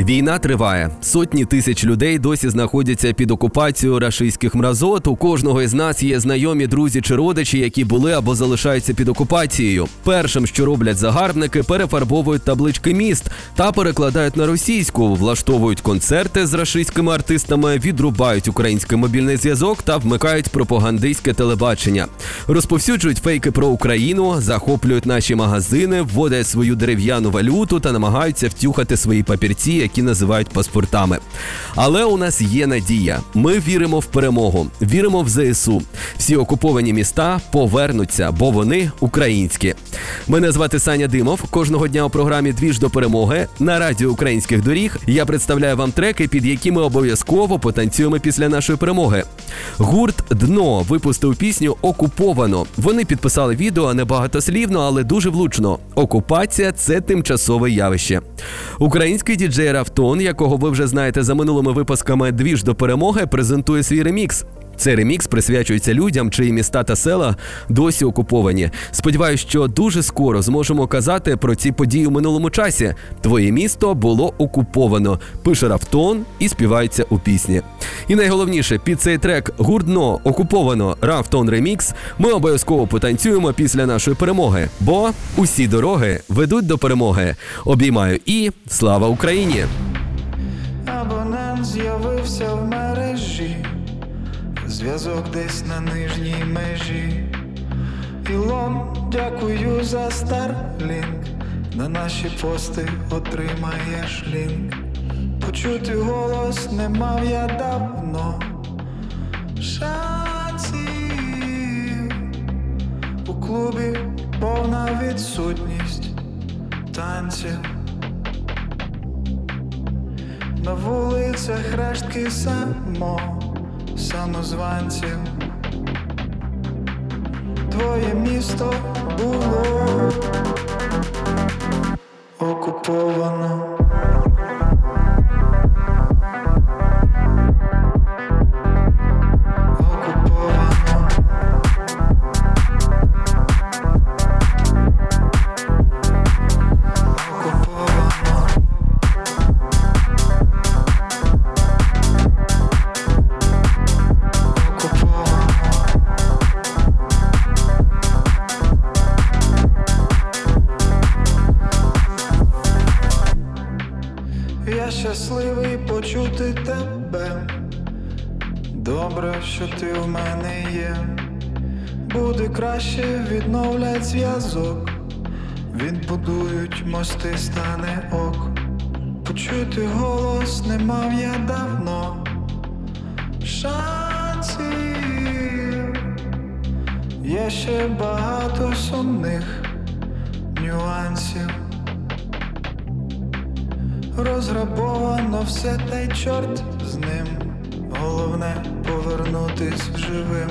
Війна триває. Сотні тисяч людей досі знаходяться під окупацією рашистських мразот. У кожного із нас є знайомі друзі чи родичі, які були або залишаються під окупацією. Першим, що роблять загарбники, перефарбовують таблички міст та перекладають на російську, влаштовують концерти з рашистськими артистами, відрубають український мобільний зв'язок та вмикають пропагандистське телебачення. Розповсюджують фейки про Україну, захоплюють наші магазини, вводять свою дерев'яну валюту та намагаються втюхати свої папірці які називають паспортами. Але у нас є надія. Ми віримо в перемогу, віримо в ЗСУ. Всі окуповані міста повернуться, бо вони українські. Мене звати Саня Димов. Кожного дня у програмі Двіж до перемоги на радіо українських доріг. Я представляю вам треки, під які ми обов'язково потанцюємо після нашої перемоги. Гурт Дно випустив пісню Окуповано. Вони підписали відео небагатослівно, але дуже влучно. Окупація це тимчасове явище. Український діджей Рафтон, якого ви вже знаєте за минулими випусками Двіж до перемоги, презентує свій ремікс. Цей ремікс присвячується людям, чиї міста та села досі окуповані. Сподіваюсь, що дуже скоро зможемо казати про ці події у минулому часі. Твоє місто було окуповано. Пише Рафтон і співається у пісні. І найголовніше під цей трек гурдно окуповано Рафтон ремікс. Ми обов'язково потанцюємо після нашої перемоги, бо усі дороги ведуть до перемоги. Обіймаю і слава Україні! Абонент з'явився в мережі, зв'язок десь на нижній межі. Ілон, дякую за старлінк. На наші пости отримаєш лінк. Почути голос не мав я давно. Шансів у клубі повна відсутність танців. На вулицях рештки само, самозванців. Твоє місто було окуповано. Я щасливий почути тебе. Добре, що ти в мене є. Буде краще відновлять зв'язок. Відбудують мости, стане ок. Почути голос не мав я давно. Шансів є ще багато сумних нюансів. Розграбовано все та й чорт з ним. Головне повернутись живим.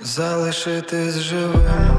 Залишитись живим.